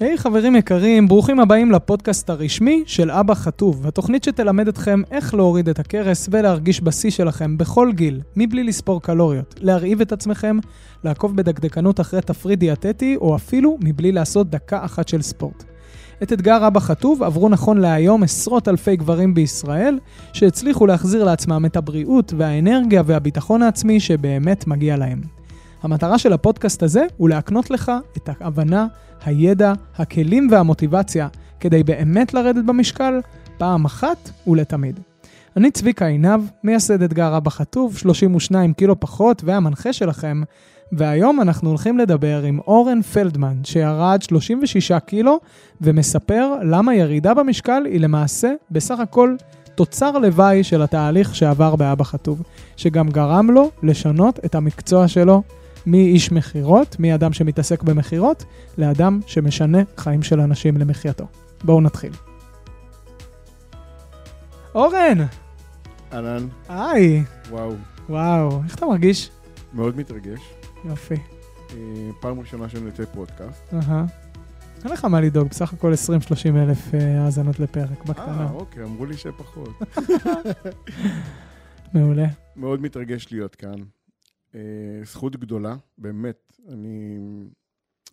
היי hey, חברים יקרים, ברוכים הבאים לפודקאסט הרשמי של אבא חטוב, התוכנית שתלמד אתכם איך להוריד את הכרס ולהרגיש בשיא שלכם בכל גיל, מבלי לספור קלוריות, להרעיב את עצמכם, לעקוב בדקדקנות אחרי תפריט דיאטטי, או אפילו מבלי לעשות דקה אחת של ספורט. את אתגר אבא חטוב עברו נכון להיום עשרות אלפי גברים בישראל, שהצליחו להחזיר לעצמם את הבריאות והאנרגיה והביטחון העצמי שבאמת מגיע להם. המטרה של הפודקאסט הזה הוא להקנות לך את ההבנה, הידע, הכלים והמוטיבציה כדי באמת לרדת במשקל פעם אחת ולתמיד. אני צביקה עינב, מייסד אתגר אבא חטוב, 32 קילו פחות והמנחה שלכם, והיום אנחנו הולכים לדבר עם אורן פלדמן, שירד 36 קילו ומספר למה ירידה במשקל היא למעשה בסך הכל תוצר לוואי של התהליך שעבר באבא חטוב, שגם גרם לו לשנות את המקצוע שלו מאיש מכירות, מאדם שמתעסק במכירות, לאדם שמשנה חיים של אנשים למחייתו. בואו נתחיל. אורן! אהלן. היי. וואו. וואו, איך אתה מרגיש? מאוד מתרגש. יופי. אה, פעם ראשונה שאני יוצא פודקאסט. אהה. אין לך מה לדאוג, בסך הכל 20-30 אלף אה, האזנות לפרק, בקטנה. אה, אוקיי, אמרו לי שפחות. מעולה. מאוד מתרגש להיות כאן. אה, זכות גדולה, באמת. אני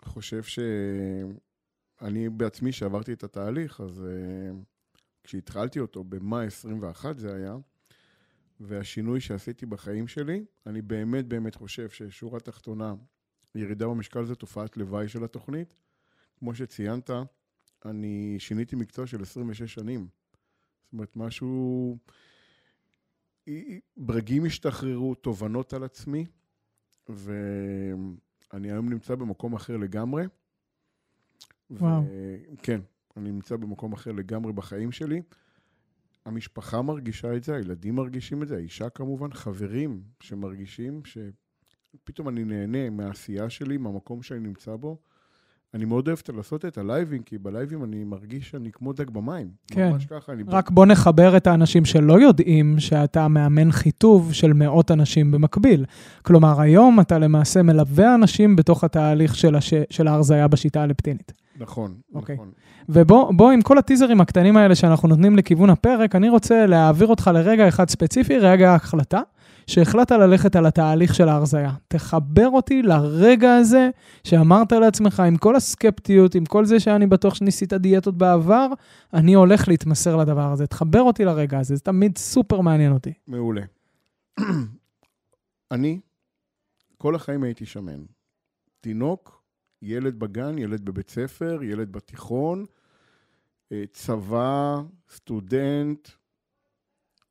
חושב שאני בעצמי, שעברתי את התהליך, אז אה, כשהתחלתי אותו, במאי 21 זה היה, והשינוי שעשיתי בחיים שלי, אני באמת באמת חושב ששורה תחתונה, ירידה במשקל זה תופעת לוואי של התוכנית. כמו שציינת, אני שיניתי מקצוע של 26 שנים. זאת אומרת, משהו... ברגים השתחררו, תובנות על עצמי, ואני היום נמצא במקום אחר לגמרי. וואו. ו... כן, אני נמצא במקום אחר לגמרי בחיים שלי. המשפחה מרגישה את זה, הילדים מרגישים את זה, האישה כמובן, חברים שמרגישים שפתאום אני נהנה מהעשייה שלי, מהמקום שאני נמצא בו. אני מאוד אוהב לעשות את הלייבים, כי בלייבים אני מרגיש שאני כמו דג במים. כן. ממש ככה, אני... רק בוא נחבר את האנשים שלא יודעים שאתה מאמן חיטוב של מאות אנשים במקביל. כלומר, היום אתה למעשה מלווה אנשים בתוך התהליך של, הש... של ההרזייה בשיטה האלפטינית. נכון, אוקיי. נכון. ובוא, עם כל הטיזרים הקטנים האלה שאנחנו נותנים לכיוון הפרק, אני רוצה להעביר אותך לרגע אחד ספציפי, רגע ההחלטה, שהחלטת ללכת על התהליך של ההרזייה. תחבר אותי לרגע הזה שאמרת לעצמך, עם כל הסקפטיות, עם כל זה שאני בטוח שניסית דיאטות בעבר, אני הולך להתמסר לדבר הזה. תחבר אותי לרגע הזה, זה תמיד סופר מעניין אותי. מעולה. אני, כל החיים הייתי שמן. תינוק, ילד בגן, ילד בבית ספר, ילד בתיכון, אה, צבא, סטודנט.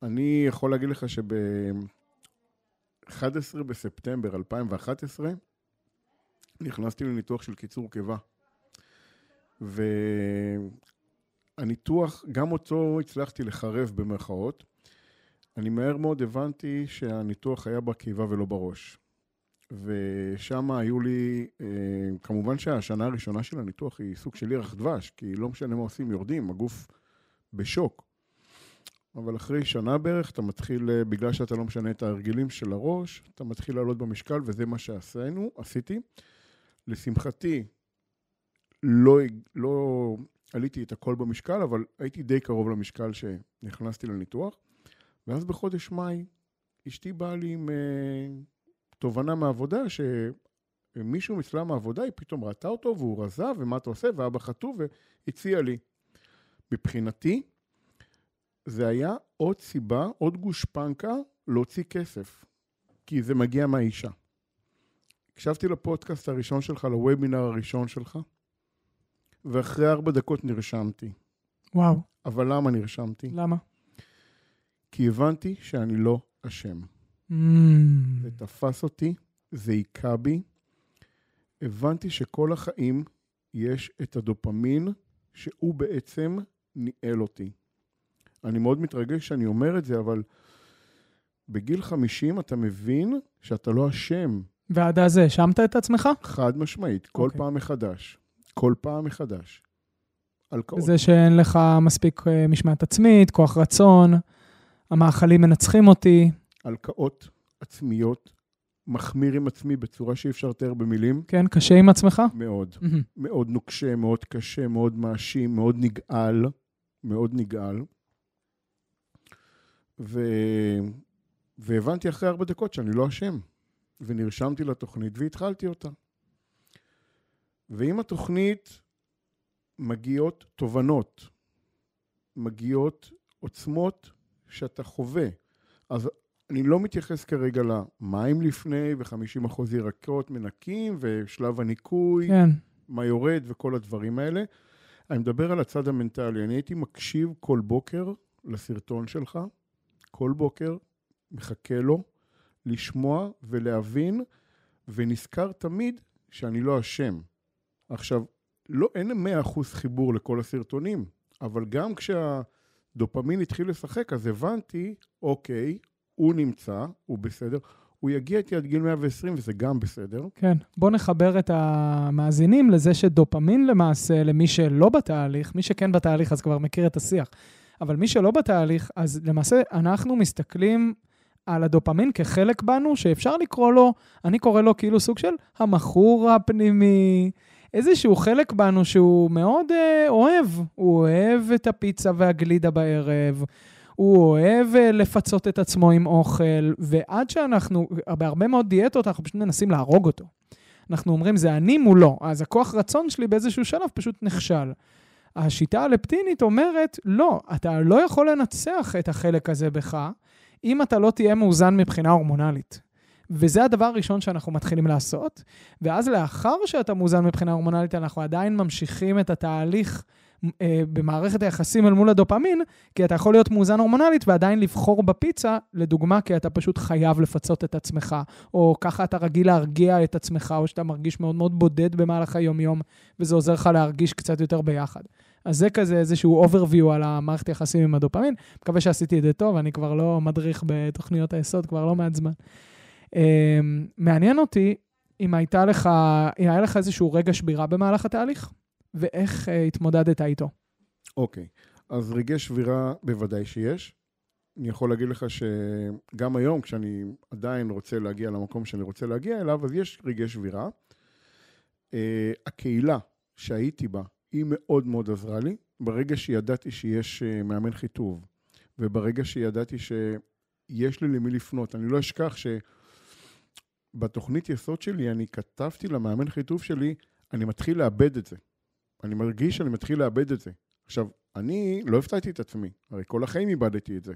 אני יכול להגיד לך שב... 11 בספטמבר 2011 נכנסתי לניתוח של קיצור קיבה. והניתוח, גם אותו הצלחתי לחרב במרכאות. אני מהר מאוד הבנתי שהניתוח היה בקיבה ולא בראש. ושם היו לי, אה, כמובן שהשנה הראשונה של הניתוח היא סוג של ירח דבש, כי לא משנה מה עושים, יורדים, הגוף בשוק. אבל אחרי שנה בערך אתה מתחיל, אה, בגלל שאתה לא משנה את ההרגלים של הראש, אתה מתחיל לעלות במשקל, וזה מה שעשינו, עשיתי. לשמחתי, לא, לא עליתי את הכל במשקל, אבל הייתי די קרוב למשקל שנכנסתי לניתוח. ואז בחודש מאי, אשתי באה לי עם uh, תובנה מהעבודה, שמישהו אצלה מהעבודה, היא פתאום ראתה אותו והוא רזה, ומה אתה עושה, ואבא חטוף, והציע לי. מבחינתי, זה היה עוד סיבה, עוד גושפנקה להוציא כסף, כי זה מגיע מהאישה. הקשבתי לפודקאסט הראשון שלך, לוובינר הראשון שלך, ואחרי ארבע דקות נרשמתי. וואו. אבל למה נרשמתי? למה? כי הבנתי שאני לא אשם. Mm. זה תפס אותי, זה היכה בי. הבנתי שכל החיים יש את הדופמין שהוא בעצם ניהל אותי. אני מאוד מתרגש שאני אומר את זה, אבל בגיל 50 אתה מבין שאתה לא אשם. ועד אז האשמת את עצמך? חד משמעית, כל okay. אוקיי. פעם מחדש. כל פעם מחדש. הלקאות. זה שאין לך מספיק אה, משמעת עצמית, כוח רצון, המאכלים מנצחים אותי. הלקאות עצמיות מחמיר עם עצמי בצורה שאי אפשר לתאר במילים. כן, קשה עם עצמך? מאוד. מהמם. מאוד נוקשה, מאוד קשה, מאוד מאשים, מאוד נגעל. מאוד נגעל. ו... והבנתי אחרי ארבע דקות שאני לא אשם. ונרשמתי לתוכנית והתחלתי אותה. ועם התוכנית מגיעות תובנות, מגיעות עוצמות שאתה חווה. אז אני לא מתייחס כרגע למים לפני ו-50% ירקות מנקים ושלב הניקוי, כן. מה יורד וכל הדברים האלה. אני מדבר על הצד המנטלי. אני הייתי מקשיב כל בוקר לסרטון שלך, כל בוקר, מחכה לו, לשמוע ולהבין, ונזכר תמיד שאני לא אשם. עכשיו, לא, אין 100% חיבור לכל הסרטונים, אבל גם כשהדופמין התחיל לשחק, אז הבנתי, אוקיי, הוא נמצא, הוא בסדר, הוא יגיע איתי עד גיל 120 וזה גם בסדר. כן. בוא נחבר את המאזינים לזה שדופמין למעשה, למי שלא בתהליך, מי שכן בתהליך אז כבר מכיר את השיח, אבל מי שלא בתהליך, אז למעשה אנחנו מסתכלים על הדופמין כחלק בנו, שאפשר לקרוא לו, אני קורא לו כאילו סוג של המכור הפנימי, איזשהו חלק בנו שהוא מאוד אה, אוהב. הוא אוהב את הפיצה והגלידה בערב, הוא אוהב אה, לפצות את עצמו עם אוכל, ועד שאנחנו, בהרבה מאוד דיאטות אנחנו פשוט מנסים להרוג אותו. אנחנו אומרים, זה אני מולו, אז הכוח רצון שלי באיזשהו שלב פשוט נכשל. השיטה הלפטינית אומרת, לא, אתה לא יכול לנצח את החלק הזה בך, אם אתה לא תהיה מאוזן מבחינה הורמונלית. וזה הדבר הראשון שאנחנו מתחילים לעשות, ואז לאחר שאתה מאוזן מבחינה הורמונלית, אנחנו עדיין ממשיכים את התהליך אה, במערכת היחסים אל מול הדופמין, כי אתה יכול להיות מאוזן הורמונלית ועדיין לבחור בפיצה, לדוגמה, כי אתה פשוט חייב לפצות את עצמך, או ככה אתה רגיל להרגיע את עצמך, או שאתה מרגיש מאוד מאוד בודד במהלך היום-יום, וזה עוזר לך להרגיש קצת יותר ביחד. אז זה כזה איזשהו overview על המערכת יחסים עם הדופמין. מקווה שעשיתי את זה טוב, אני כבר לא מדריך בתוכניות היסוד, כבר לא מעט זמן. אה, מעניין אותי אם הייתה לך, אם היה לך איזשהו רגע שבירה במהלך התהליך, ואיך אה, התמודדת איתו. אוקיי, אז רגעי שבירה בוודאי שיש. אני יכול להגיד לך שגם היום, כשאני עדיין רוצה להגיע למקום שאני רוצה להגיע אליו, אז יש רגעי שבירה. Uh, הקהילה שהייתי בה, היא מאוד מאוד עזרה לי. ברגע שידעתי שיש uh, מאמן חיטוב, וברגע שידעתי שיש לי למי לפנות, אני לא אשכח שבתוכנית יסוד שלי, אני כתבתי למאמן חיטוב שלי, אני מתחיל לאבד את זה. אני מרגיש שאני מתחיל לאבד את זה. עכשיו, אני לא הפתעתי את עצמי, הרי כל החיים איבדתי את זה.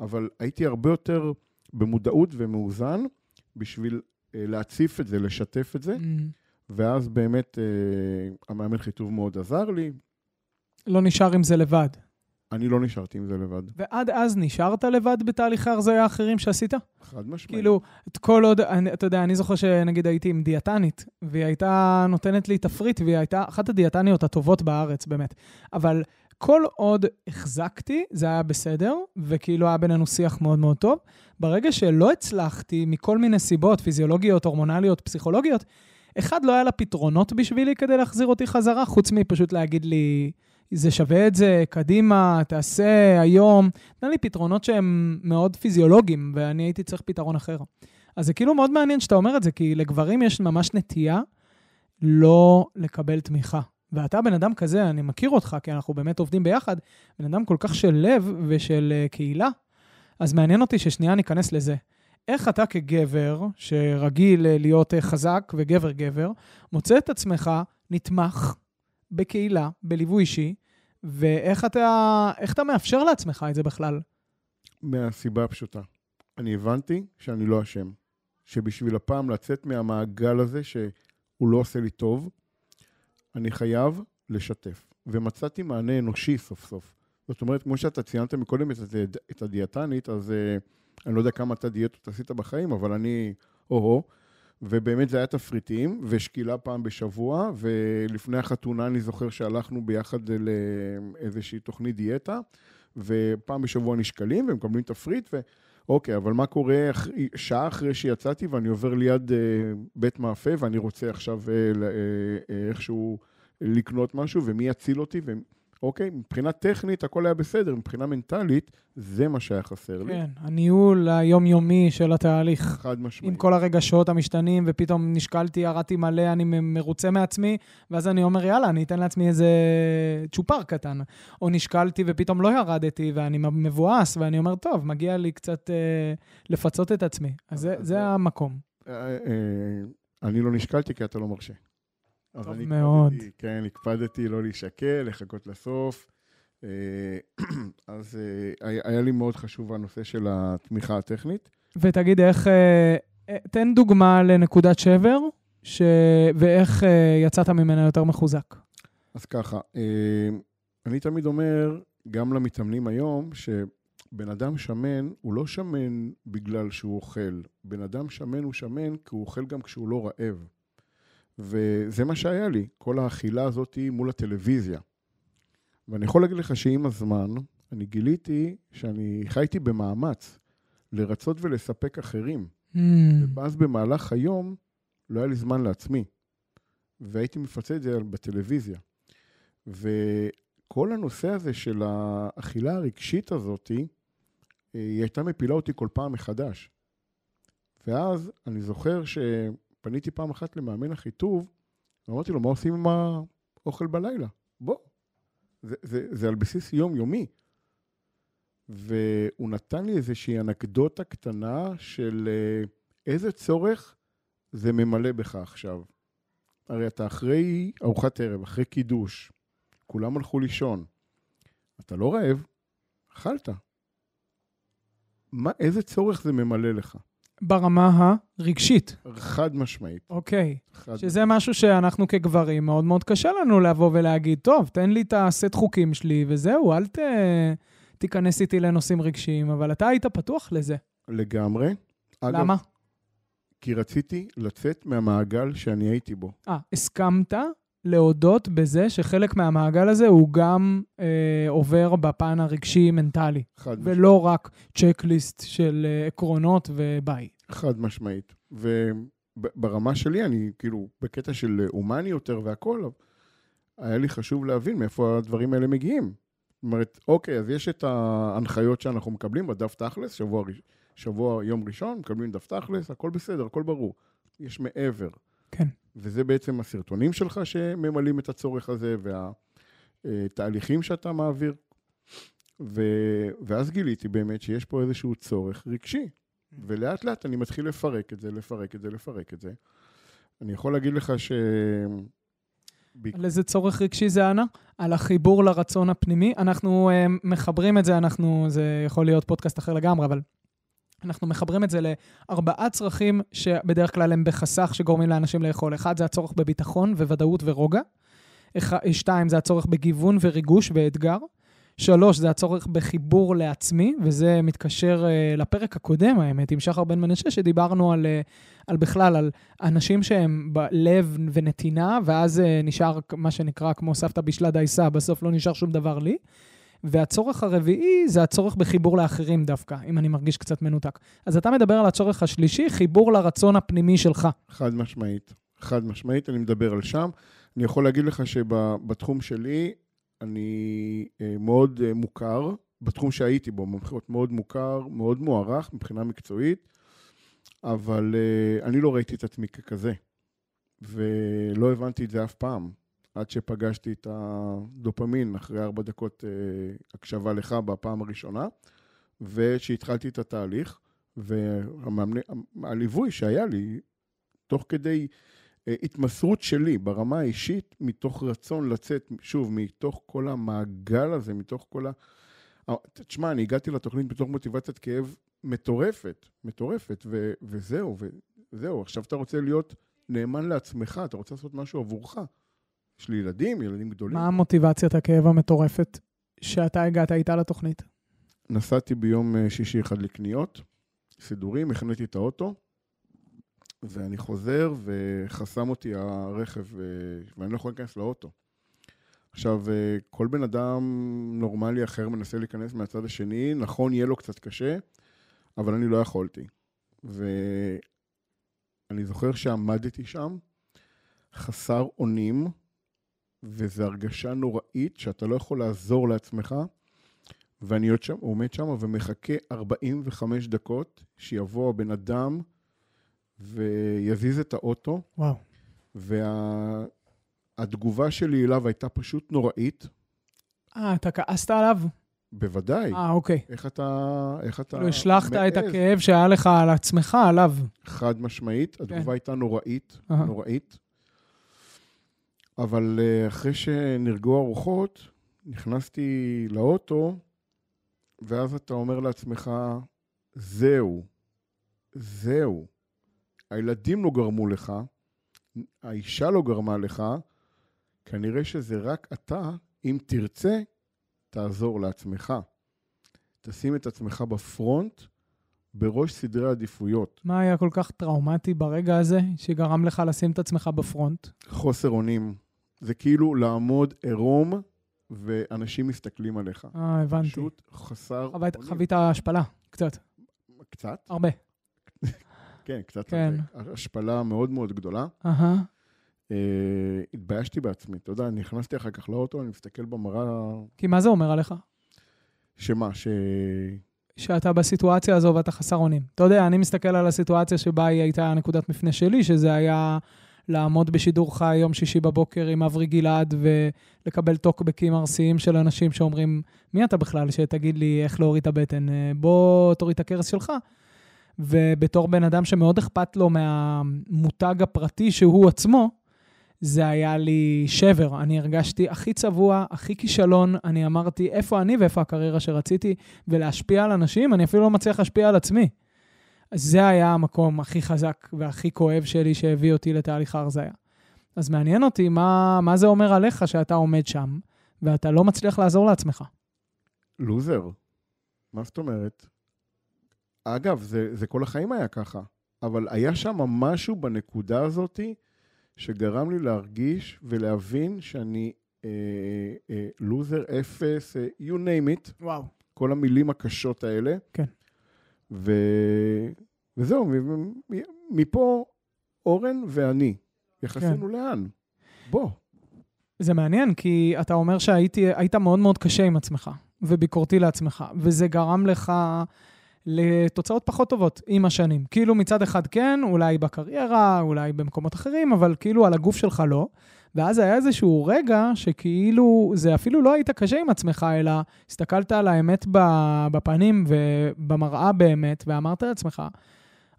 אבל הייתי הרבה יותר במודעות ומאוזן בשביל אה, להציף את זה, לשתף את זה, Mm. ואז באמת אה, המאמן חיטוב מאוד עזר לי. לא נשאר עם זה לבד. אני לא נשארתי עם זה לבד, ועד אז נשארת לבד בתהליכי ההרזיה האחרים שעשית? חד משמעית. כאילו, את כל עוד, אני, אתה יודע, אני זוכר שנגיד הייתי עם דיאטנית, והיא הייתה נותנת לי תפריט, והיא הייתה אחת הדיאטניות הטובות בארץ, באמת. אבל כל עוד החזקתי, זה היה בסדר, וכאילו היה בינינו שיח מאוד מאוד טוב. ברגע שלא הצלחתי, מכל מיני סיבות, פיזיולוגיות, הורמונליות, פסיכולוגיות, אחד, לא היה לה פתרונות בשבילי כדי להחזיר אותי חזרה, חוץ מפשוט להגיד לי, זה שווה את זה, קדימה, תעשה היום. נתן לי פתרונות שהם מאוד פיזיולוגיים, ואני הייתי צריך פתרון אחר. אז זה כאילו מאוד מעניין שאתה אומר את זה, כי לגברים יש ממש נטייה לא לקבל תמיכה. ואתה בן אדם כזה, אני מכיר אותך, כי אנחנו באמת עובדים ביחד, בן אדם כל כך של לב ושל אה, קהילה, אז מעניין אותי ששנייה ניכנס לזה. איך אתה כגבר, שרגיל אה, להיות אה, חזק וגבר-גבר, מוצא את עצמך נתמך בקהילה, בליווי אישי, ואיך אתה, אתה מאפשר לעצמך את זה בכלל? מהסיבה הפשוטה. אני הבנתי שאני לא אשם. שבשביל הפעם לצאת מהמעגל הזה, שהוא לא עושה לי טוב, אני חייב לשתף. ומצאתי מענה אנושי סוף סוף. זאת אומרת, כמו שאתה ציינת מקודם את הדיאטנית, אז uh, אני לא יודע כמה אתה דיאטות עשית בחיים, אבל אני או-הו. ובאמת זה היה תפריטים, ושקילה פעם בשבוע, ולפני החתונה אני זוכר שהלכנו ביחד לאיזושהי תוכנית דיאטה, ופעם בשבוע נשקלים ומקבלים תפריט, ו... אוקיי, אבל מה קורה. שעה אחרי שיצאתי ואני עובר ליד אה, בית מאפה ואני רוצה עכשיו אה, אה, איכשהו לקנות משהו, ומי יציל אותי? ו... אוקיי? מבחינה טכנית הכל היה בסדר, מבחינה מנטלית זה מה שהיה חסר לי. כן, הניהול היומיומי של התהליך. חד משמעית. עם כל הרגשות המשתנים, ופתאום נשקלתי, ירדתי מלא, אני מרוצה מעצמי, ואז אני אומר, יאללה, אני אתן לעצמי איזה צ'ופר קטן. או נשקלתי ופתאום לא ירדתי, ואני מבואס, ואני אומר, טוב, מגיע לי קצת אה, לפצות את עצמי. אז זה, אז זה זה- המקום. אה, אה, אני לא נשקלתי כי אתה לא מרשה. טוב אני מאוד. הקפדתי, כן, הקפדתי לא להישקל, לחכות לסוף. אה, אז אה, היה- לי מאוד חשוב הנושא של התמיכה הטכנית. ותגיד, איך... אה, תן דוגמה לנקודת שבר, ש... ואיך יצאת ממנה יותר מחוזק. אז ככה, אני תמיד אומר, גם למתאמנים היום, שבן אדם שמן, הוא לא שמן בגלל שהוא אוכל. בן אדם שמן הוא שמן כי הוא אוכל גם כשהוא לא רעב. וזה מה שהיה לי, כל האכילה הזאת מול הטלוויזיה. ואני יכול להגיד לך שעם הזמן, אני גיליתי שאני חייתי במאמץ לרצות ולספק אחרים. Mm, ואז במהלך היום לא היה לי זמן לעצמי. והייתי מפצה את זה בטלוויזיה. וכל הנושא הזה של האכילה הרגשית הזאת, אה, היא הייתה מפילה אותי כל פעם מחדש. ואז אני זוכר שפניתי פעם אחת למאמן החיטוב, ואמרתי לו, מה עושים עם האוכל בלילה? בוא. זה, זה, זה על בסיס יומיומי. והוא נתן לי איזושהי אנקדוטה קטנה של אה, איזה צורך זה ממלא בך עכשיו. הרי אתה אחרי ארוחת ערב, אחרי קידוש, כולם הלכו לישון. אתה לא רעב, אכלת. מה, איזה צורך זה ממלא לך? ברמה הרגשית, חד משמעית. אוקיי. חד שזה משהו שאנחנו כגברים, מאוד מאוד קשה לנו לבוא ולהגיד, טוב, תן לי את הסט חוקים שלי וזהו, אל ת... תיכנס איתי לנושאים רגשיים, אבל אתה היית פתוח לזה. לגמרי. אגב, למה? כי רציתי לצאת מהמעגל שאני הייתי בו. אה, הסכמת להודות בזה שחלק מהמעגל הזה הוא גם אה, עובר בפן הרגשי-מנטלי, חד משמעית. ולא רק צ'קליסט של אה, עקרונות וביי. חד משמעית. וברמה שלי, אני כאילו בקטע של הומני יותר והכל, אבל היה לי חשוב להבין מאיפה הדברים האלה מגיעים. זאת אומרת, אוקיי, אז יש את ההנחיות שאנחנו מקבלים בדף תכלס, שבוע, שבוע יום ראשון, מקבלים דף תכלס, הכל בסדר, הכל ברור. יש מעבר. כן. וזה בעצם הסרטונים שלך שממלאים את הצורך הזה, והתהליכים שאתה מעביר. ו... ואז גיליתי באמת שיש פה איזשהו צורך רגשי. ולאט לאט אני מתחיל לפרק את זה, לפרק את זה, לפרק את זה. אני יכול להגיד לך ש... על איזה צורך רגשי זה ענה? על החיבור לרצון הפנימי. אנחנו uh, מחברים את זה, אנחנו, זה יכול להיות פודקאסט אחר לגמרי, אבל אנחנו מחברים את זה לארבעה צרכים שבדרך כלל הם בחסך שגורמים לאנשים לאכול. אחד זה הצורך בביטחון וודאות ורוגע. שתיים זה הצורך בגיוון וריגוש ואתגר. שלוש, זה הצורך בחיבור לעצמי, וזה מתקשר uh, לפרק הקודם, האמת, עם שחר בן מנשה, שדיברנו על, uh, על בכלל, על אנשים שהם בלב ונתינה, ואז uh, נשאר מה שנקרא כמו סבתא בישלה דייסה, בסוף לא נשאר שום דבר לי. והצורך הרביעי זה הצורך בחיבור לאחרים דווקא, אם אני מרגיש קצת מנותק. אז אתה מדבר על הצורך השלישי, חיבור לרצון הפנימי שלך. חד משמעית. חד משמעית, אני מדבר על שם. אני יכול להגיד לך שבתחום שלי, אני אה, מאוד אה, מוכר, בתחום שהייתי בו, במכירות מאוד מוכר, מאוד מוערך מבחינה מקצועית, אבל אה, אני לא ראיתי את עצמי ככזה, ולא הבנתי את זה אף פעם, עד שפגשתי את הדופמין אחרי ארבע דקות אה, הקשבה לך בפעם הראשונה, ושהתחלתי את התהליך, והליווי שהיה לי, תוך כדי אה, התמסרות שלי ברמה האישית, מתוך רצון לצאת, שוב, מתוך כל המעגל הזה, מתוך כל ה... אה, תשמע, אני הגעתי לתוכנית בתוך מוטיבציית כאב מטורפת, מטורפת, ו- וזהו, וזהו. עכשיו אתה רוצה להיות נאמן לעצמך, אתה רוצה לעשות משהו עבורך. יש לי ילדים, ילדים גדולים. מה המוטיבציית הכאב המטורפת שאתה הגעת איתה לתוכנית? נסעתי ביום אה, שישי אחד לקניות, סידורים, החניתי את האוטו, ואני חוזר וחסם אותי הרכב, אה, ואני לא יכול להיכנס לאוטו. עכשיו, אה, כל בן אדם נורמלי אחר מנסה להיכנס מהצד השני, נכון, יהיה לו קצת קשה, אבל אני לא יכולתי. ואני זוכר שעמדתי שם, חסר אונים, וזו הרגשה נוראית שאתה לא יכול לעזור לעצמך, ואני עוד שם, עומד שם ומחכה 45 דקות שיבוא הבן אדם ויזיז את האוטו, וואו. והתגובה שלי אליו הייתה פשוט נוראית. אה, אתה כעסת עליו? בוודאי. אה, אוקיי. איך אתה... איך אתה... כאילו השלכת את מעז? הכאב שהיה לך על עצמך, עליו. חד משמעית, התגובה הייתה נוראית, אהה. נוראית. אבל אה, אחרי שנרגעו הרוחות, נכנסתי לאוטו, ואז אתה אומר לעצמך, זהו, זהו. הילדים לא גרמו לך, האישה לא גרמה לך, כנראה שזה רק אתה, אם תרצה, תעזור לעצמך. תשים את עצמך בפרונט, בראש סדרי העדיפויות. מה היה כל כך טראומטי ברגע הזה, שגרם לך לשים את עצמך בפרונט? חוסר אונים. זה כאילו לעמוד עירום, ואנשים מסתכלים עליך. אה, הבנתי. פשוט חסר חווית-. חווית השפלה, קצת, קצת, הרבה. כן, קצת. כן. השפלה מאוד מאוד גדולה. אהה. אה, התביישתי בעצמי. אתה יודע, נכנסתי אחר כך לאוטו, אני מסתכל במראה, כי מה זה אומר עליך? שמה, ש... שאתה בסיטואציה הזו ואתה חסר אונים. אתה יודע, אני מסתכל על הסיטואציה שבה היא הייתה נקודת מפנה שלי, שזה היה לעמוד בשידור חי יום שישי בבוקר עם אברי גלעד ולקבל טוקבקים ארסיים של אנשים שאומרים, מי אתה בכלל שתגיד לי איך להוריד את הבטן? אה, בוא תוריד את הכרס שלך. ובתור בן אדם שמאוד אכפת לו מהמותג הפרטי שהוא עצמו, זה היה לי שבר. אני הרגשתי הכי צבוע, הכי כישלון. אני אמרתי, איפה אני ואיפה הקריירה שרציתי, ולהשפיע על אנשים, אני אפילו לא מצליח להשפיע על עצמי. אז זה היה המקום הכי חזק והכי כואב שלי שהביא אותי לתהליך ההרזיה. אז מעניין אותי מה, מה זה אומר עליך שאתה עומד שם, ואתה לא מצליח לעזור לעצמך. לוזר. מה זאת אומרת? אגב, זה, זה כל החיים היה ככה, אבל היה שם משהו בנקודה הזאתי שגרם לי להרגיש ולהבין שאני אה, אה, לוזר, אפס, אה, you name it, וואו. כל המילים הקשות האלה. כן. ו... וזהו, מפה אורן ואני, יחסינו לאן? בוא. זה מעניין, כי אתה אומר שהיית מאוד מאוד קשה עם עצמך, וביקורתי לעצמך, וזה גרם לך לתוצאות פחות טובות עם השנים. כאילו מצד אחד כן, אולי בקריירה, אולי במקומות אחרים, אבל כאילו על הגוף שלך לא. ואז היה איזשהו רגע שכאילו, זה אפילו לא היית קשה עם עצמך, אלא הסתכלת על האמת בפנים ובמראה באמת, ואמרת לעצמך,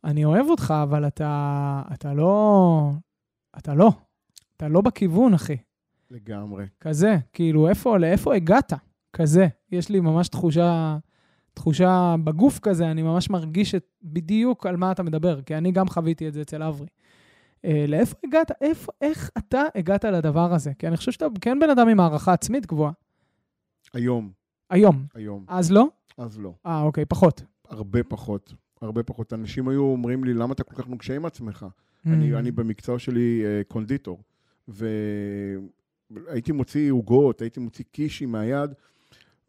אני אוהב אותך, אבל אתה, אתה לא, אתה לא, אתה לא בכיוון, אחי. לגמרי. כזה, כאילו, איפה, לאיפה הגעת? כזה. יש לי ממש תחושה, תחושה בגוף כזה, אני ממש מרגיש את, בדיוק על מה אתה מדבר, כי אני גם חוויתי את זה אצל אברי. אה, לאיפה הגעת? איפה, איך אתה הגעת לדבר הזה? כי אני חושב שאתה כן בן אדם עם הערכה עצמית גבוהה. היום, היום. היום. אז לא? אז לא. אה, אוקיי, פחות. הרבה פחות. הרבה פחות. אנשים היו אומרים לי, למה אתה כל כך נוקשה עם עצמך? אני, Mm. אני במקצוע שלי אה, קונדיטור, והייתי מוציא עוגות, הייתי מוציא קישי מהיד,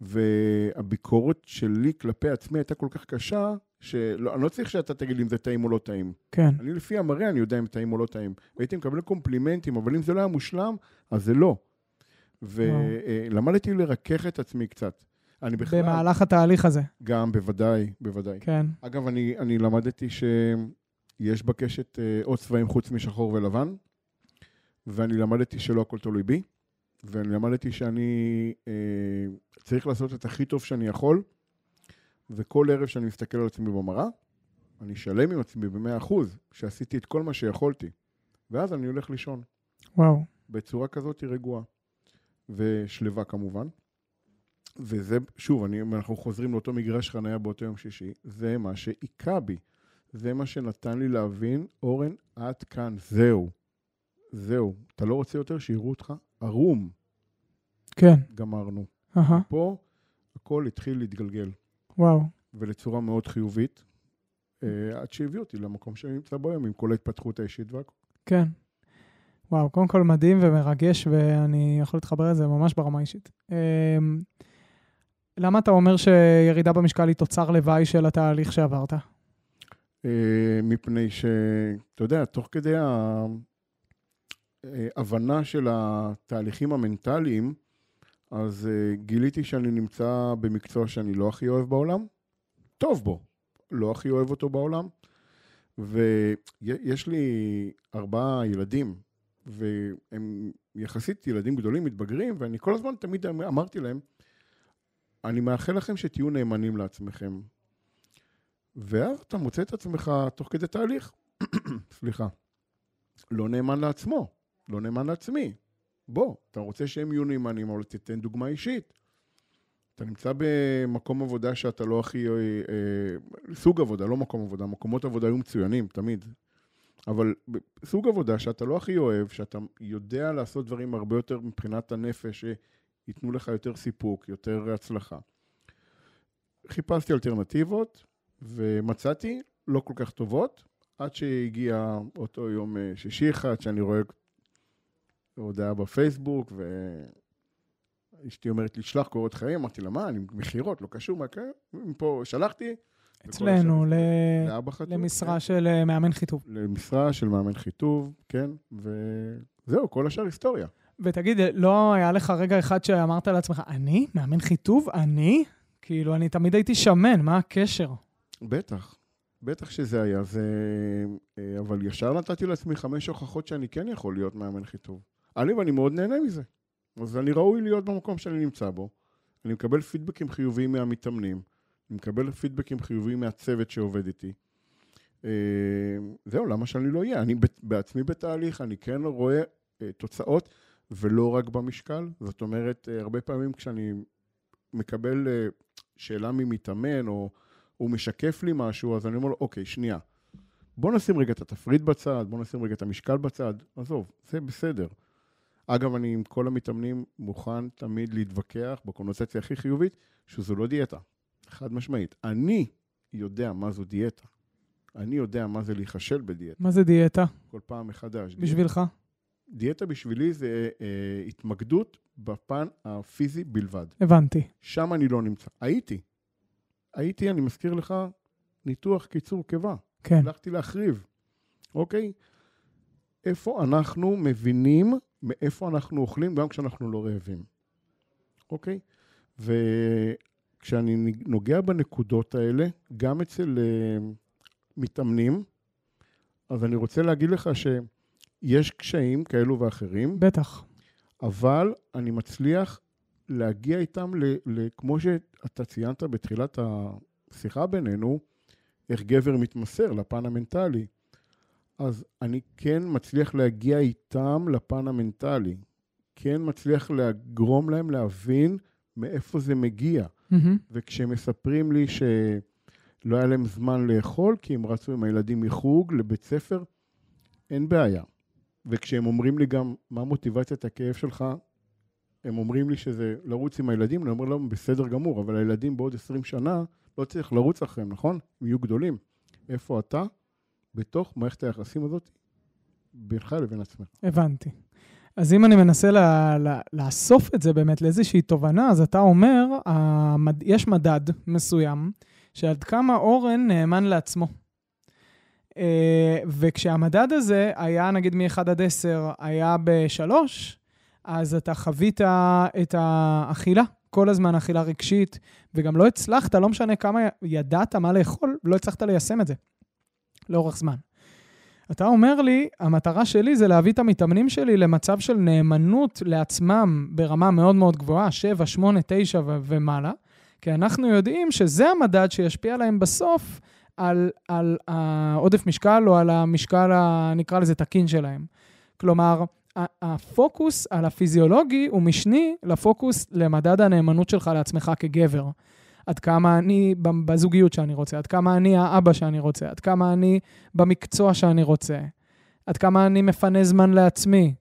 והביקורת שלי כלפי עצמי הייתה כל כך קשה, שאני לא צריך שאתה תגיד לי אם זה טעים או לא טעים. כן. אני לפי המראה אני יודע אם טעים או לא טעים. והייתי מקבל קומפלימנטים, אבל אם זה לא היה מושלם, אז זה לא. ולמדתי לרכך את עצמי קצת. אני בכלל... במהלך התהליך הזה, גם, בוודאי, בוודאי. כן. אגב, אני, אני למדתי שיש בקשת אה, עוד צבעים חוץ משחור ולבן, ואני למדתי שלא הכל תלוי בי, ואני למדתי שאני אה, צריך לעשות את הכי טוב שאני יכול, וכל ערב שאני מסתכל על עצמי במראה, אני שלם עם עצמי במאה אחוז, שעשיתי את כל מה שיכולתי, ואז אני הולך לישון, וואו. בצורה כזאת רגועה, ושלווה כמובן. וזה, שוב, אני, אנחנו חוזרים לאותו מגרש חניה באותו יום שישי, זה מה שהיכה בי. זה מה שנתן לי להבין, אורן, עד כאן, זהו. זהו. אתה לא רוצה יותר שיראו אותך ערום. כן. גמרנו. אהה. פה הכל התחיל להתגלגל, וואו. ולצורה מאוד חיובית, אה, עד שהביא אותי למקום שאני נמצא בו היום, עם כל ההתפתחות האישית והכל. כן. וואו, קודם כל מדהים ומרגש, ואני יכול להתחבר לזה ממש ברמה האישית. אמ, למה אתה אומר שירידה במשקל היא תוצר לוואי של התהליך שעברת? אה, מפני ש... אתה יודע, תוך כדי ה... הבנה של התהליכים המנטליים, אז אה, גיליתי שאני נמצא במקצוע שאני לא הכי אוהב בעולם, טוב בו, לא הכי אוהב אותו בעולם, ויש לי ארבעה ילדים, והם יחסית ילדים גדולים, מתבגרים, ואני כל הזמן תמיד אמרתי להם, אני מאחל לכם שתהיו נאמנים לעצמכם. ואז אתה מוצא את עצמך תוך כדי תהליך, סליחה, לא נאמן לעצמו, לא נאמן לעצמי. בוא, אתה רוצה שהם יהיו נאמנים, אבל תתן דוגמה אישית. אתה נמצא במקום עבודה שאתה לא הכי... אה, אה, סוג עבודה, לא מקום עבודה, מקומות עבודה היו מצוינים, תמיד. אבל סוג עבודה שאתה לא הכי אוהב, שאתה יודע לעשות דברים הרבה יותר מבחינת הנפש, שייתנו לך יותר סיפוק, יותר הצלחה. חיפשתי אלטרנטיבות, ומצאתי לא כל כך טובות, עד שהגיע אותו יום אה, שישי אחד, שאני רואה הודעה בפייסבוק, ואשתי אומרת לי, שלח קורות חיים, אמרתי לה, מה, אני מכירות, לא קשור, מה קרה? מפה שלחתי. אצלנו, ל... למשרה של אה, מאמן חיטוב. למשרה של מאמן חיטוב, כן, וזהו, כל השאר היסטוריה. ותגיד, לא היה לך רגע אחד שאמרת לעצמך, אני? מאמן חיטוב? אני? כאילו, אני תמיד הייתי שמן, מה הקשר? בטח, בטח שזה היה, זה... אה, אבל ישר נתתי לעצמי חמש הוכחות שאני כן יכול להיות מאמן חיטוב. אני ואני מאוד נהנה מזה. אז אני ראוי להיות במקום שאני נמצא בו. אני מקבל פידבקים חיוביים מהמתאמנים, אני מקבל פידבקים חיוביים מהצוות שעובד איתי. אה, זהו, למה שאני לא אהיה? אני בעצמי בתהליך, אני כן רואה אה, תוצאות, ולא רק במשקל. זאת אומרת, הרבה פעמים כשאני מקבל שאלה ממתאמן, או הוא משקף לי משהו, אז אני אומר לו, אוקיי, שנייה. בוא נשים רגע את התפריט בצד, בוא נשים רגע את המשקל בצד, עזוב, זה בסדר. אגב, אני עם כל המתאמנים מוכן תמיד להתווכח בקונוטציה הכי חיובית, שזו לא דיאטה, חד משמעית. אני יודע מה זו דיאטה. אני יודע מה זה להיכשל בדיאטה. מה זה דיאטה? כל פעם מחדש. בשבילך? דיאטה בשבילי זה אה, התמקדות בפן הפיזי בלבד. הבנתי. שם אני לא נמצא. הייתי. הייתי, אני מזכיר לך, ניתוח קיצור קיבה. כן. הלכתי להחריב, אוקיי? איפה אנחנו מבינים מאיפה אנחנו אוכלים גם כשאנחנו לא רעבים, אוקיי? וכשאני נוגע בנקודות האלה, גם אצל uh, מתאמנים, אז אני רוצה להגיד לך שיש קשיים כאלו ואחרים. בטח. אבל אני מצליח להגיע איתם, ל, ל, כמו שאתה ציינת בתחילת השיחה בינינו, איך גבר מתמסר לפן המנטלי. אז אני כן מצליח להגיע איתם לפן המנטלי. כן מצליח לגרום להם להבין מאיפה זה מגיע. Mm-hmm. וכשהם מספרים לי שלא היה להם זמן לאכול, כי הם רצו עם הילדים מחוג לבית ספר, אין בעיה. וכשהם אומרים לי גם, מה מוטיבציית הכאב שלך? הם אומרים לי שזה לרוץ עם הילדים, אני אומר להם, בסדר גמור, אבל הילדים בעוד 20 שנה, לא צריך לרוץ אחריהם, נכון? הם יהיו גדולים. איפה אתה? בתוך מערכת היחסים הזאת בינך לבין עצמך. הבנתי. אז אם אני מנסה ל- ל- לאסוף את זה באמת לאיזושהי תובנה, אז אתה אומר, המד... יש מדד מסוים שעד כמה אורן נאמן לעצמו. אה, וכשהמדד הזה היה, נגיד מ-1 עד 10, היה ב-3, אז אתה חווית את האכילה, כל הזמן אכילה רגשית, וגם לא הצלחת, לא משנה כמה ידעת מה לאכול, לא הצלחת ליישם את זה. לאורך זמן. אתה אומר לי, המטרה שלי זה להביא את המתאמנים שלי למצב של נאמנות לעצמם ברמה מאוד מאוד גבוהה, 7, 8, 9 ו- ומעלה, כי אנחנו יודעים שזה המדד שישפיע עליהם בסוף על, על העודף משקל או על המשקל, נקרא לזה, תקין שלהם. כלומר, הפוקוס על הפיזיולוגי הוא משני לפוקוס למדד הנאמנות שלך לעצמך כגבר. עד כמה אני בזוגיות שאני רוצה, עד כמה אני האבא שאני רוצה, עד כמה אני במקצוע שאני רוצה, עד כמה אני מפנה זמן לעצמי.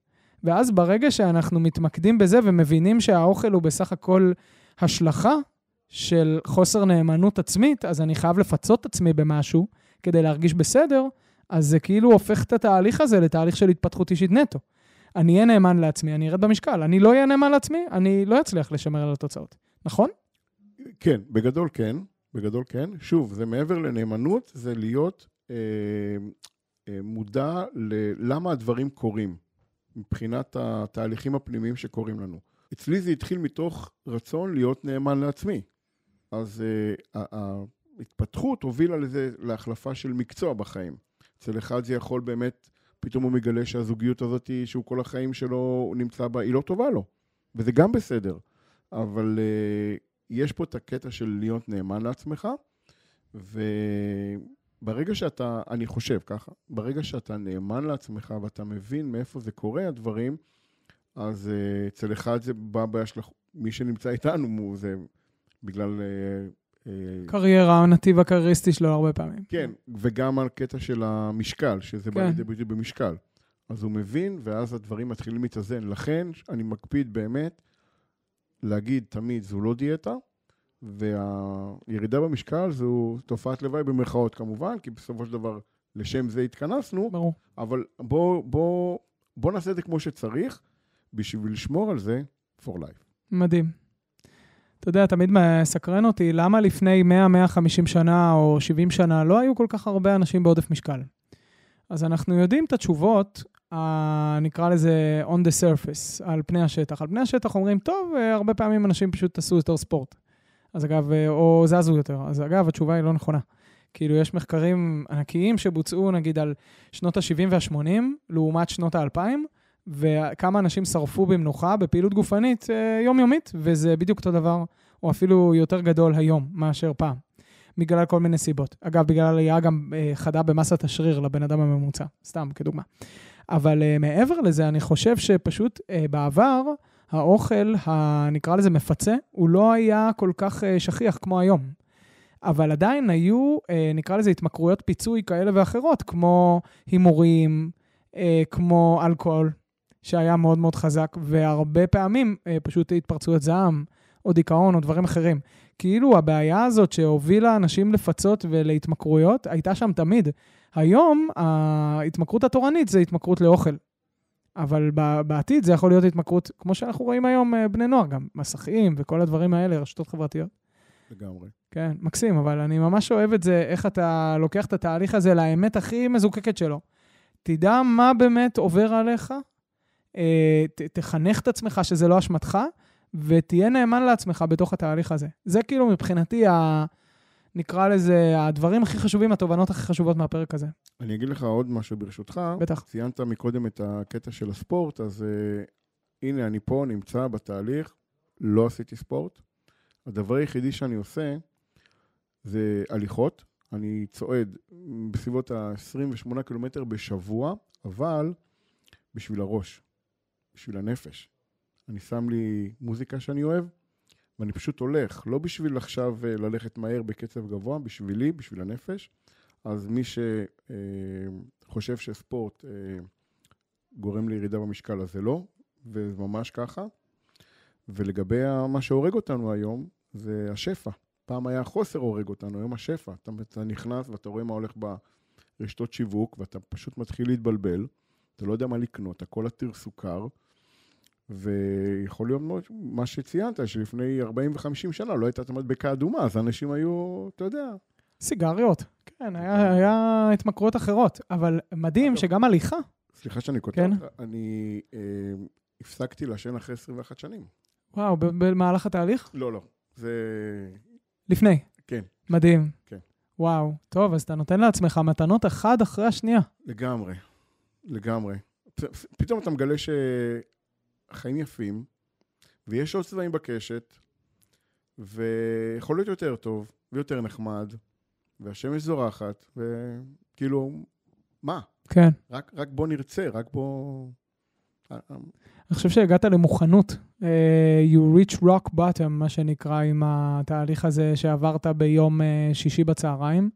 ואז ברגע שאנחנו מתמקדים בזה ומבינים שהאוכל הוא בסך הכל השלכה של חוסר נאמנות עצמית, אז אני חייב לפצות את עצמי במשהו כדי להרגיש בסדר, אז זה כאילו הופך את התהליך הזה לתהליך של התפתחות אישית נטו. אני אהיה נאמן לעצמי, אני ארד במשקל. אני לא אהיה נאמן לעצמי, אני לא אצליח לשמר על התוצאות. נכון? כן, בגדול כן, בגדול כן. שוב, זה מעבר לנאמנות, זה להיות אה, אה, מודע ללמה הדברים קורים. מבחינת התהליכים הפנימיים שקורים לנו. אצלי זה התחיל מתוך רצון להיות נאמן לעצמי. אז uh, ההתפתחות הובילה לזה, להחלפה של מקצוע בחיים. אצל אחד זה יכול באמת, פתאום הוא מגלה שהזוגיות הזאת שהוא כל החיים שלו נמצא בה, היא לא טובה לו. וזה גם בסדר. אבל uh, יש פה את הקטע של להיות נאמן לעצמך, וברגע שאתה, אני חושב ככה, ברגע שאתה נאמן לעצמך ואתה מבין מאיפה זה קורה, הדברים, אז uh, אצל אחד זה בא של מי שנמצא איתנו, זה בגלל... Uh, קריירה, הנתיב הקרייריסטי שלו הרבה פעמים. כן, וגם על קטע של המשקל, שזה כן. בא לידי ביטוי במשקל. אז הוא מבין, ואז הדברים מתחילים להתאזן. לכן, אני מקפיד באמת להגיד תמיד, זו לא דיאטה, והירידה במשקל זו תופעת לוואי במרכאות כמובן, כי בסופו של דבר לשם זה התכנסנו. ברור. אבל בוא, בוא, בוא נעשה את זה כמו שצריך, בשביל לשמור על זה for life. מדהים. אתה יודע, תמיד מסקרן אותי, למה לפני 100-150 שנה או 70 שנה לא היו כל כך הרבה אנשים בעודף משקל? אז אנחנו יודעים את התשובות. נקרא לזה on the surface, על פני השטח. על פני השטח אומרים, טוב, אה, הרבה פעמים אנשים פשוט עשו יותר ספורט. אז אגב, אה, או זזו יותר. אז אגב, התשובה היא לא נכונה. כאילו, יש מחקרים ענקיים שבוצעו, נגיד, על שנות ה-70 וה-80, לעומת שנות ה-2000, וכמה אנשים שרפו במנוחה, בפעילות גופנית אה, יומיומית, וזה בדיוק אותו דבר, או אפילו יותר גדול היום מאשר פעם, בגלל כל מיני סיבות. אגב, בגלל עלייה גם חדה במסת השריר לבן אדם הממוצע, סתם כדוגמה. אבל אה, מעבר לזה, אני חושב שפשוט אה, בעבר, האוכל, נקרא לזה מפצה, הוא לא היה כל כך אה, שכיח כמו היום. אבל עדיין היו, אה, נקרא לזה התמכרויות פיצוי כאלה ואחרות, כמו הימורים, אה, כמו אלכוהול, שהיה מאוד מאוד חזק, והרבה פעמים פשוט התפרצויות זעם, או דיכאון, או דברים אחרים. כאילו הבעיה הזאת שהובילה אנשים לפצות ולהתמכרויות, הייתה שם תמיד. היום ההתמכרות התורנית זה התמכרות לאוכל. אבל בעתיד זה יכול להיות התמכרות, כמו שאנחנו רואים היום אה, בני נוער, גם מסכים וכל הדברים האלה, רשתות חברתיות. לגמרי. כן, מקסים, אבל אני ממש אוהב את זה, איך אתה לוקח את התהליך הזה לאמת הכי מזוקקת שלו. תדע מה באמת עובר עליך, אה, ת, תחנך את עצמך שזה לא אשמתך, ותהיה נאמן לעצמך בתוך התהליך הזה. זה כאילו מבחינתי ה... נקרא לזה, הדברים הכי חשובים, התובנות הכי חשובות מהפרק הזה. אני אגיד לך עוד משהו ברשותך. בטח. ציינת מקודם את הקטע של הספורט, אז uh, הנה, אני פה נמצא בתהליך, לא עשיתי ספורט. הדבר היחידי שאני עושה זה הליכות. אני צועד בסביבות ה-28 קילומטר בשבוע, אבל בשביל הראש, בשביל הנפש. אני שם לי מוזיקה שאני אוהב, ואני פשוט הולך, לא בשביל עכשיו אה, ללכת מהר בקצב גבוה, בשבילי, בשביל הנפש. אז מי שחושב אה, שספורט אה, גורם לירידה במשקל, אז זה לא, וזה ממש ככה. ולגבי מה שהורג אותנו היום, זה השפע. פעם היה חוסר הורג אותנו, היום השפע. אתה, אתה נכנס ואתה רואה מה הולך ברשתות שיווק, ואתה פשוט מתחיל להתבלבל, אתה לא יודע מה לקנות, הכל עתיר סוכר. ויכול להיות מה שציינת, שלפני 40 ו-50 שנה לא הייתה את המדבקה אדומה, אז אנשים היו, אתה יודע... סיגריות, כן, היה, היה התמכרויות אחרות, אבל מדהים שגם הליכה... סליחה שאני כותב, כן? אני אה, הפסקתי לעשן אחרי 21 שנים. וואו, במהלך התהליך? לא, לא, זה... לפני? כן. מדהים. כן. וואו, טוב, אז אתה נותן לעצמך מתנות אחד אחרי השנייה. לגמרי, לגמרי. פתאום אתה מגלה ש... החיים יפים, ויש עוד צבעים בקשת, ויכול להיות יותר טוב, ויותר נחמד, והשמש זורחת, וכאילו, מה? כן. רק, רק בוא נרצה, רק בוא... אני חושב שהגעת למוכנות. Uh, you reach rock bottom, מה שנקרא, עם התהליך הזה שעברת ביום uh, שישי בצהריים.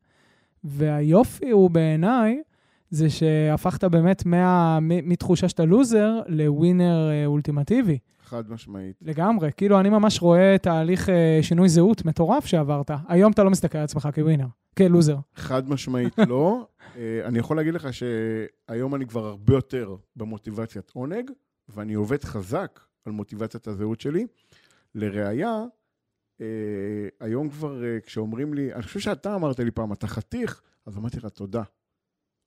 והיופי הוא בעיניי זה שהפכת באמת מה, מתחושה שאתה לוזר לווינר אה, אולטימטיבי. חד משמעית. לגמרי. כאילו, אני ממש רואה תהליך אה, שינוי זהות מטורף שעברת. היום אתה לא מסתכל על עצמך כווינר, כלוזר. חד משמעית לא. אה, אני יכול להגיד לך שהיום אני כבר הרבה יותר במוטיבציית עונג, ואני עובד חזק על מוטיבציית הזהות שלי. לראיה, היום כבר כשאומרים לי, אני חושב שאתה אמרת לי פעם, אתה חתיך, אז אמרתי לך, תודה.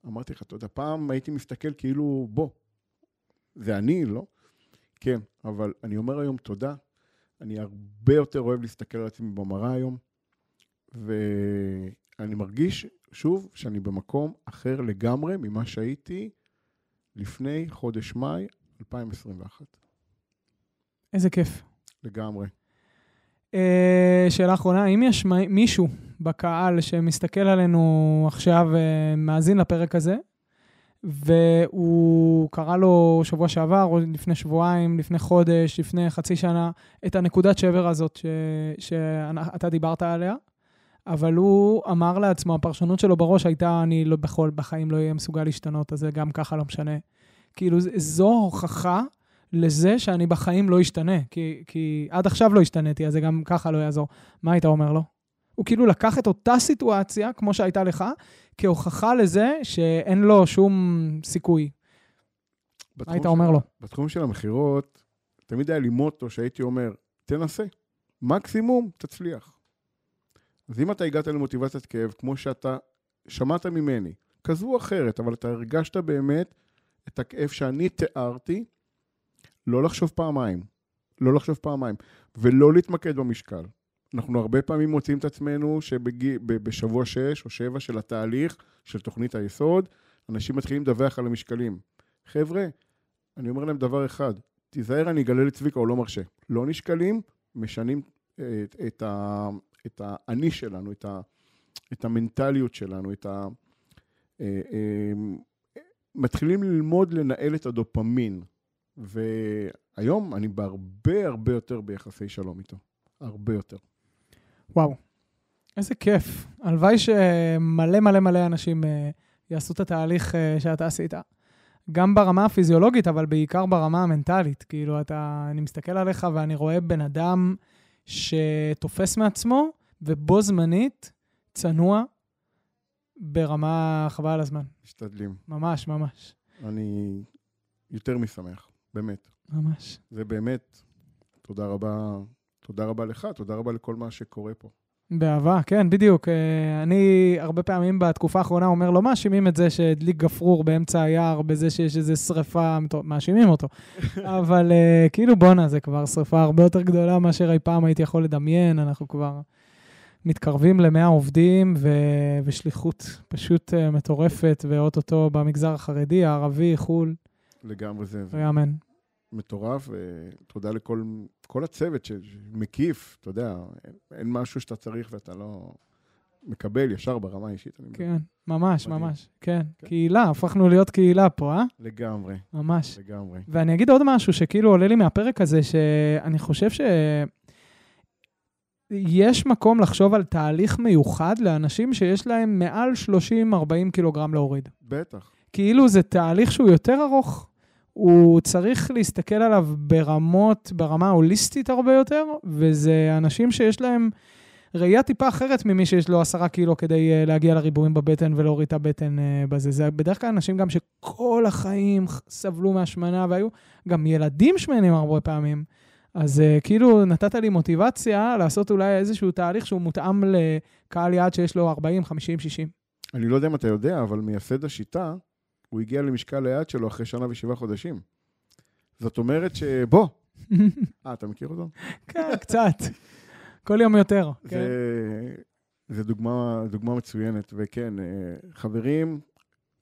אמרתי לך, אתה יודע, פעם הייתי מסתכל כאילו, בוא, זה אני, לא? כן, אבל אני אומר היום תודה. אני הרבה יותר אוהב להסתכל על עצמי במראה היום, ואני מרגיש, שוב, שאני במקום אחר לגמרי ממה שהייתי לפני חודש מאי 2021. איזה כיף. לגמרי. אה, שאלה אחרונה, האם יש מישהו בקהל שמסתכל עלינו עכשיו, ומאזין לפרק הזה, והוא קרא לו שבוע שעבר, או לפני שבועיים, לפני חודש, לפני חצי שנה, את הנקודת שבר הזאת ש... שאתה דיברת עליה, אבל הוא אמר לעצמו, הפרשנות שלו בראש הייתה, אני לא, בכל, בחיים לא אהיה מסוגל להשתנות, אז זה גם ככה לא משנה. כאילו, זו הוכחה לזה שאני בחיים לא אשתנה, כי, כי עד עכשיו לא השתניתי, אז זה גם ככה לא יעזור. מה היית אומר לו? הוא כאילו לקח את אותה סיטואציה, כמו שהייתה לך, כהוכחה לזה שאין לו שום סיכוי. מה היית אומר לו? בתחום של המכירות, תמיד היה לי מוטו שהייתי אומר, תנסה, מקסימום תצליח. אז אם אתה הגעת למוטיבציית כאב, כמו שאתה שמעת ממני, כזו או אחרת, אבל אתה הרגשת באמת את הכאב שאני תיארתי, לא לחשוב פעמיים. לא לחשוב פעמיים. ולא להתמקד במשקל. אנחנו הרבה פעמים מוצאים את עצמנו שבשבוע 6 או 7 של התהליך, של תוכנית היסוד, אנשים מתחילים לדווח על המשקלים. חבר'ה, אני אומר להם דבר אחד, תיזהר, אני אגלה לצביקה, הוא לא מרשה. לא נשקלים, משנים את, את, ה, את האני שלנו, את, ה, את המנטליות שלנו, את ה... אה, אה, מתחילים ללמוד לנהל את הדופמין. והיום אני בהרבה הרבה יותר ביחסי שלום איתו. הרבה יותר. וואו, איזה כיף. הלוואי שמלא מלא מלא אנשים uh, יעשו את התהליך uh, שאתה עשית. גם ברמה הפיזיולוגית, אבל בעיקר ברמה המנטלית. כאילו, אתה, אני מסתכל עליך ואני רואה בן אדם שתופס מעצמו, ובו זמנית צנוע ברמה חבל על הזמן. משתדלים. ממש, ממש. אני יותר משמח, באמת. ממש. זה באמת, תודה רבה תודה רבה לך, תודה רבה לכל מה שקורה פה. באהבה, כן, בדיוק. אה, אני הרבה פעמים בתקופה האחרונה אומר, לא מאשימים את זה שהדליק גפרור באמצע היער בזה שיש איזו שריפה, מאשימים אותו. אבל אה, כאילו בואנה, זה כבר שריפה הרבה יותר גדולה מאשר אי פעם הייתי יכול לדמיין, אנחנו כבר מתקרבים ל-100 עובדים ו... ושליחות פשוט אה, מטורפת, ואו-טו-טו במגזר החרדי, הערבי, חו"ל. לגמרי זה. יאמן. מטורף, ותודה לכל כל הצוות שמקיף, אתה יודע, אין משהו שאתה צריך ואתה לא מקבל ישר ברמה האישית. כן, ממש, מדהים. ממש, כן. כן. קהילה, הפכנו להיות קהילה פה, אה? לגמרי. ממש. לגמרי. ואני אגיד עוד משהו שכאילו עולה לי מהפרק הזה, שאני חושב ש... יש מקום לחשוב על תהליך מיוחד לאנשים שיש להם מעל 30-40 קילוגרם להוריד. בטח. כאילו זה תהליך שהוא יותר ארוך, הוא צריך להסתכל עליו ברמות, ברמה ההוליסטית הרבה יותר, וזה אנשים שיש להם ראייה טיפה אחרת ממי שיש לו עשרה קילו כדי uh, להגיע לריבועים בבטן ולהוריד את הבטן uh, בזה. זה בדרך כלל אנשים גם שכל החיים סבלו מהשמנה, והיו גם ילדים שמנים הרבה פעמים. אז uh, כאילו נתת לי מוטיבציה לעשות אולי איזשהו תהליך שהוא מותאם לקהל יעד שיש לו 40, 50, 60. אני לא יודע אם אתה יודע, אבל מייסד השיטה, הוא הגיע למשקל היעד שלו אחרי שנה ושבעה חודשים. זאת אומרת שבוא. אה, אתה מכיר אותו? כן, קצת. כל יום יותר. זה, כן. דוגמה, דוגמה מצוינת, וכן, אה, חברים,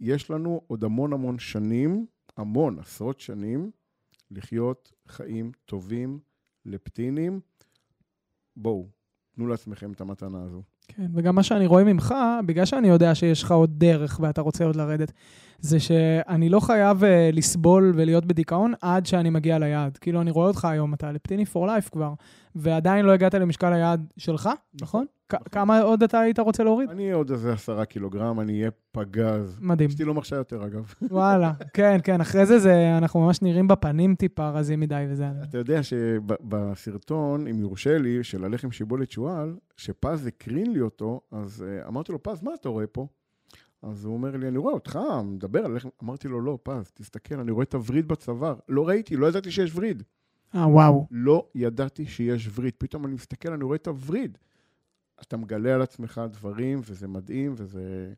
יש לנו עוד המון המון שנים, המון, עשרות שנים, לחיות חיים טובים לפטינים. בואו, תנו לעצמכם את המתנה הזו. כן, וגם מה שאני רואה ממך, בגלל שאני יודע שיש לך עוד דרך ואתה רוצה עוד לרדת, זה שאני לא חייב uh, לסבול ולהיות בדיכאון עד שאני מגיע ליעד. כאילו, אני רואה אותך היום, אתה לפטיני פור לייף כבר, ועדיין לא הגעת למשקל היעד שלך, נכון? נכון. כמה עוד אתה היית רוצה להוריד? אני עוד איזה עשרה קילוגרם, אני אהיה פגז. מדהים. אשתי לא מרשה יותר, אגב. וואלה, כן, כן, אחרי זה, זה אנחנו ממש נראים בפנים טיפה רזים מדי וזה. אתה יודע שבסרטון, אם יורשה לי, של הלחם שיבולת שועל, שפז הקרין לי אותו, אז uh, אמרתי לו, פז, מה אתה רואה פה? אז הוא אומר לי, אני רואה אותך, מדבר על לחם. אמרתי לו, לא, פז, תסתכל, אני רואה את הווריד בצוואר. לא ראיתי, לא ידעתי שיש וריד. אה, וואו. לא ידעתי שיש וריד. פתאום אני מסתכל, אני רואה את הווריד. אתה מגלה על עצמך דברים, וזה מדהים, וזה...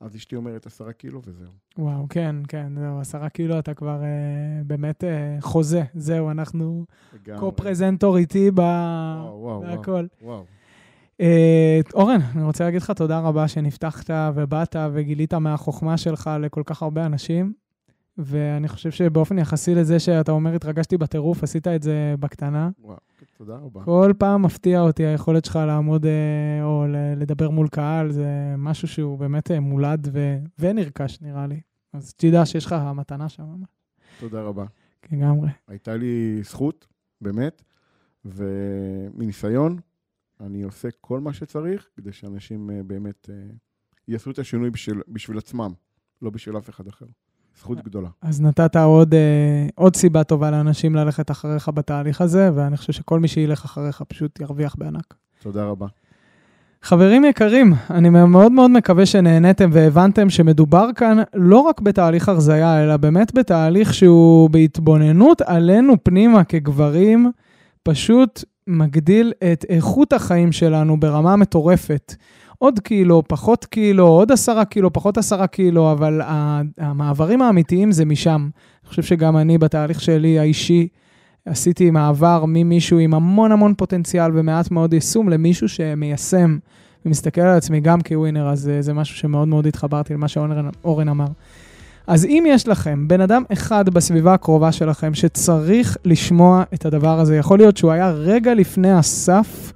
אז אשתי אומרת עשרה קילו וזהו. וואו, כן, כן, זהו, עשרה קילו אתה כבר אה, באמת אה, חוזה. זהו, אנחנו. קו-פרזנטור איתי ב... וואו, וואו. וואו. אה, אורן, אני רוצה להגיד לך תודה רבה שנפתחת ובאת וגילית מהחוכמה שלך לכל כך הרבה אנשים. ואני חושב שבאופן יחסי לזה שאתה אומר, התרגשתי בטירוף, עשית את זה בקטנה. וואו, תודה רבה. כל פעם מפתיע אותי היכולת שלך לעמוד אה, או לדבר מול קהל, זה משהו שהוא באמת אה, מולד ו- ונרכש, נראה לי. אז תדע שיש לך המתנה שם. תודה רבה. לגמרי. הייתה לי זכות, באמת, ומניסיון, אני עושה כל מה שצריך כדי שאנשים אה, באמת יעשו את השינוי בשביל, בשביל עצמם, לא בשביל אף אחד אחר. זכות גדולה. אז נתת עוד, אה, עוד סיבה טובה לאנשים ללכת אחריך בתהליך הזה, ואני חושב שכל מי שילך אחריך פשוט ירוויח בענק. תודה רבה. חברים יקרים, אני מאוד מאוד מקווה שנהניתם והבנתם שמדובר כאן לא רק בתהליך הרזייה, אלא באמת בתהליך שהוא בהתבוננות עלינו פנימה כגברים, פשוט מגדיל את איכות החיים שלנו ברמה מטורפת. עוד קילו, פחות קילו, עוד עשרה קילו, פחות עשרה קילו, אבל המעברים האמיתיים זה משם. אני חושב שגם אני בתהליך שלי האישי, עשיתי מעבר ממישהו עם המון המון פוטנציאל ומעט מאוד יישום למישהו שמיישם ומסתכל על עצמי גם כווינר, אז אה, זה משהו שמאוד מאוד התחברתי למה שאורן אמר. אז אם יש לכם בן אדם אחד בסביבה הקרובה שלכם שצריך לשמוע את הדבר הזה, יכול להיות שהוא היה רגע לפני הסף,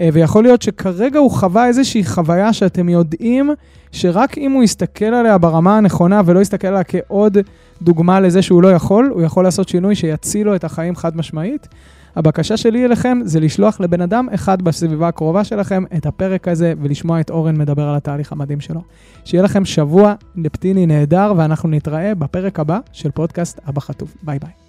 ויכול להיות שכרגע הוא חווה איזושהי חוויה שאתם יודעים שרק אם הוא יסתכל עליה ברמה הנכונה ולא יסתכל עליה כעוד דוגמה לזה שהוא לא יכול, הוא יכול לעשות שינוי שיציל לו את החיים חד משמעית. הבקשה שלי אליכם זה לשלוח לבן אדם אחד בסביבה הקרובה שלכם את הפרק הזה ולשמוע את אורן מדבר על התהליך המדהים שלו. שיהיה לכם שבוע לפטיני נהדר ואנחנו נתראה בפרק הבא של פודקאסט אבא חטוף. ביי ביי.